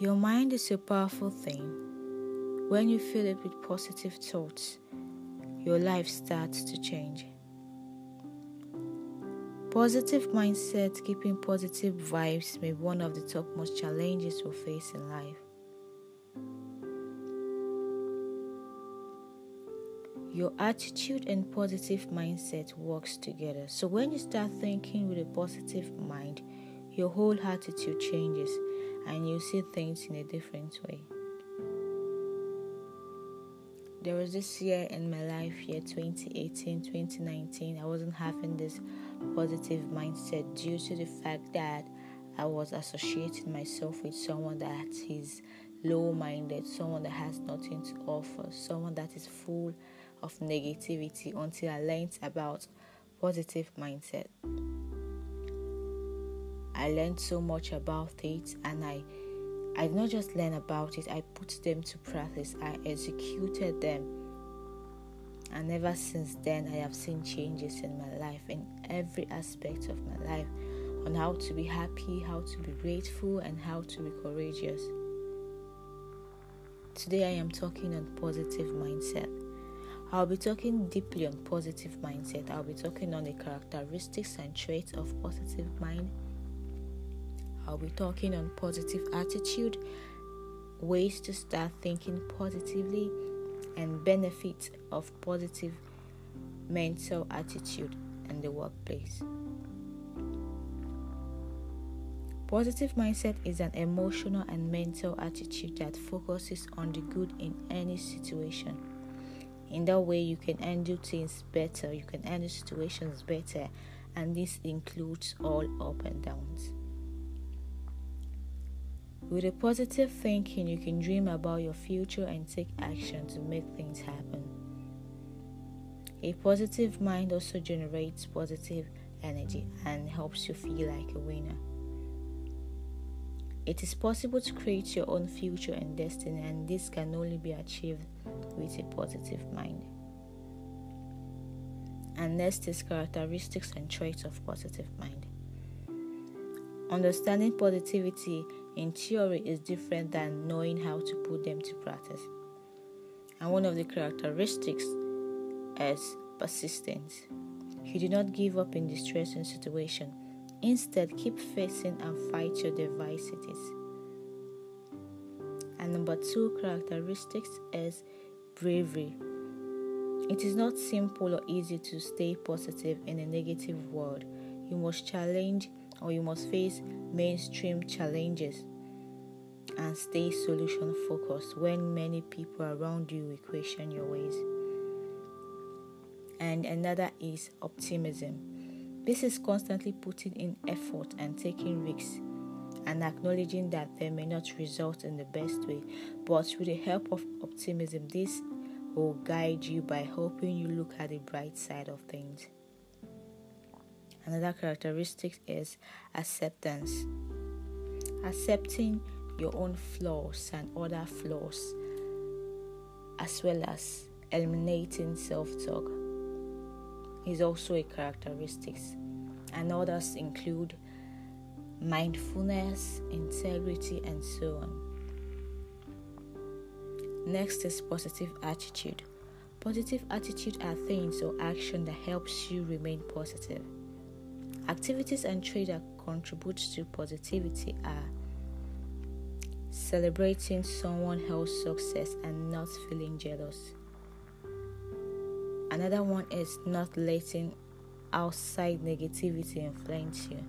Your mind is a powerful thing. When you fill it with positive thoughts, your life starts to change. Positive mindset, keeping positive vibes may be one of the topmost challenges we face in life. Your attitude and positive mindset works together. So when you start thinking with a positive mind, your whole attitude changes and you see things in a different way. There was this year in my life, year 2018, 2019, I wasn't having this positive mindset due to the fact that I was associating myself with someone that is low minded, someone that has nothing to offer, someone that is full of negativity until I learned about positive mindset. I learned so much about it and I I did not just learn about it, I put them to practice. I executed them. And ever since then I have seen changes in my life in every aspect of my life on how to be happy, how to be grateful and how to be courageous. Today I am talking on positive mindset. I'll be talking deeply on positive mindset. I'll be talking on the characteristics and traits of positive mind. I'll be talking on positive attitude, ways to start thinking positively, and benefits of positive mental attitude in the workplace. Positive mindset is an emotional and mental attitude that focuses on the good in any situation. In that way, you can handle things better, you can handle situations better, and this includes all up and downs. With a positive thinking, you can dream about your future and take action to make things happen. A positive mind also generates positive energy and helps you feel like a winner. It is possible to create your own future and destiny, and this can only be achieved with a positive mind. And next is characteristics and traits of positive mind. Understanding positivity in theory is different than knowing how to put them to practice. And one of the characteristics is persistence. You do not give up in distressing situation Instead, keep facing and fight your adversities. And number two characteristics is bravery. It is not simple or easy to stay positive in a negative world. You must challenge or you must face mainstream challenges and stay solution focused when many people around you question your ways. And another is optimism. This is constantly putting in effort and taking risks and acknowledging that they may not result in the best way, but with the help of optimism, this will guide you by helping you look at the bright side of things. Another characteristic is acceptance. Accepting your own flaws and other flaws, as well as eliminating self talk is also a characteristic, and others include mindfulness, integrity, and so on. Next is positive attitude. Positive attitude are things or action that helps you remain positive. Activities and traits that contribute to positivity are celebrating someone else's success and not feeling jealous Another one is not letting outside negativity influence you.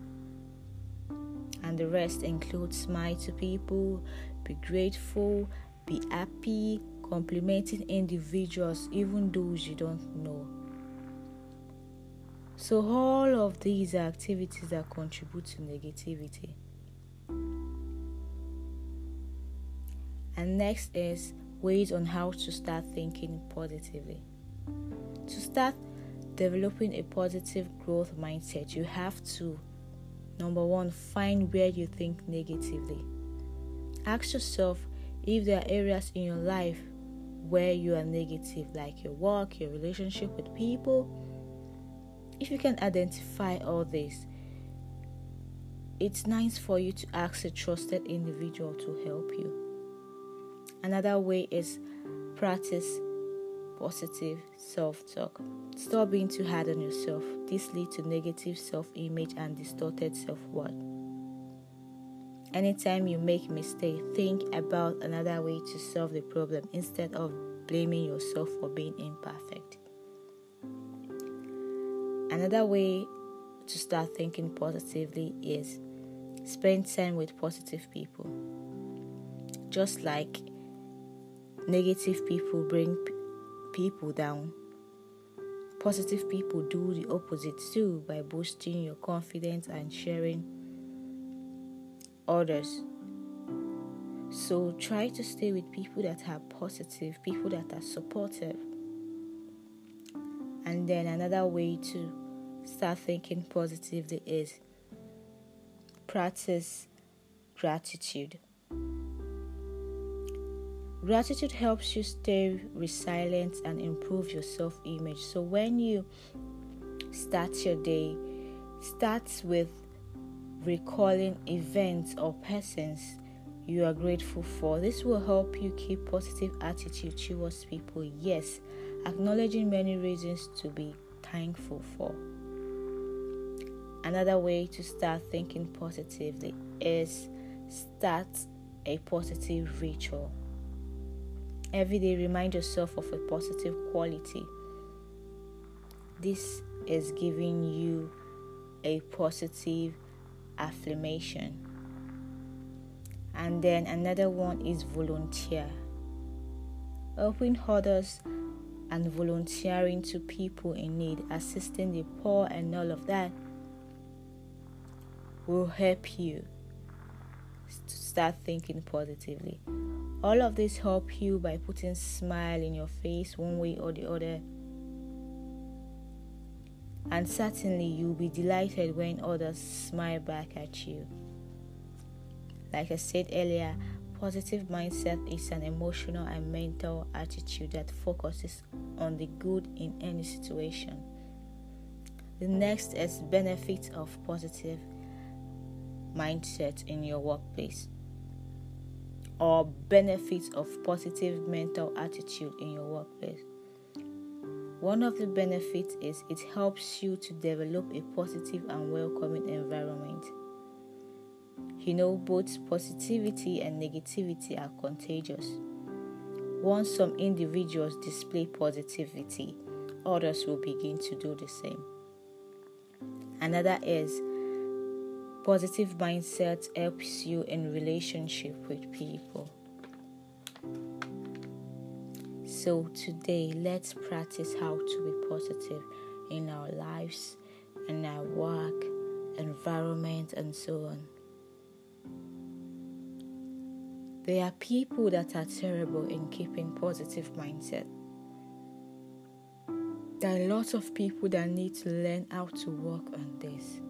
And the rest includes smile to people, be grateful, be happy, complimenting individuals, even those you don't know. So, all of these are activities that contribute to negativity. And next is ways on how to start thinking positively. To start developing a positive growth mindset, you have to number one, find where you think negatively. Ask yourself if there are areas in your life where you are negative, like your work, your relationship with people. If you can identify all this, it's nice for you to ask a trusted individual to help you. Another way is practice positive self talk. Stop being too hard on yourself. This leads to negative self image and distorted self worth. Anytime you make a mistake, think about another way to solve the problem instead of blaming yourself for being imperfect. Another way to start thinking positively is spend time with positive people. Just like negative people bring p- people down, positive people do the opposite too by boosting your confidence and sharing others. So try to stay with people that are positive, people that are supportive. And then another way to start thinking positively is practice gratitude. Gratitude helps you stay resilient and improve your self image. So when you start your day, start with recalling events or persons you are grateful for. This will help you keep positive attitude towards people. Yes, acknowledging many reasons to be thankful for. Another way to start thinking positively is start a positive ritual. Every day, remind yourself of a positive quality. This is giving you a positive affirmation. And then another one is volunteer. Helping others and volunteering to people in need, assisting the poor, and all of that will help you to start thinking positively. All of this help you by putting smile in your face one way or the other. And certainly you'll be delighted when others smile back at you. Like I said earlier, positive mindset is an emotional and mental attitude that focuses on the good in any situation. The next is benefits of positive mindset in your workplace or benefits of positive mental attitude in your workplace. One of the benefits is it helps you to develop a positive and welcoming environment. You know, both positivity and negativity are contagious. Once some individuals display positivity, others will begin to do the same. Another is Positive mindset helps you in relationship with people. So today, let's practice how to be positive in our lives, in our work, environment, and so on. There are people that are terrible in keeping positive mindset. There are lots of people that need to learn how to work on this.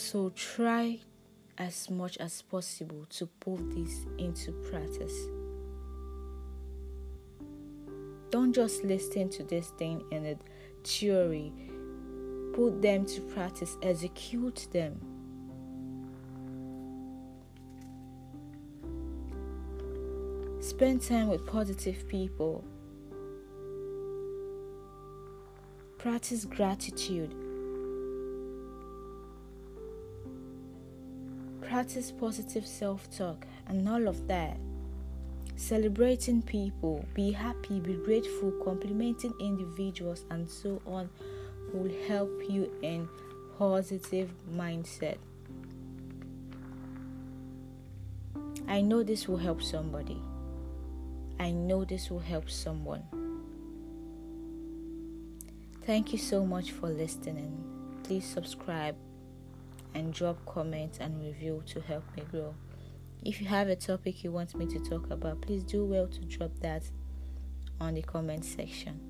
So try as much as possible to put this into practice. Don't just listen to this thing in theory, put them to practice, execute them. Spend time with positive people. Practice gratitude practice positive self talk and all of that. Celebrating people, be happy, be grateful, complimenting individuals, and so on will help you in positive mindset. I know this will help somebody. I know this will help someone. Thank you so much for listening. Please subscribe and drop comments and review to help me grow. If you have a topic you want me to talk about, please do well to drop that on the comment section.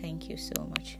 Thank you so much.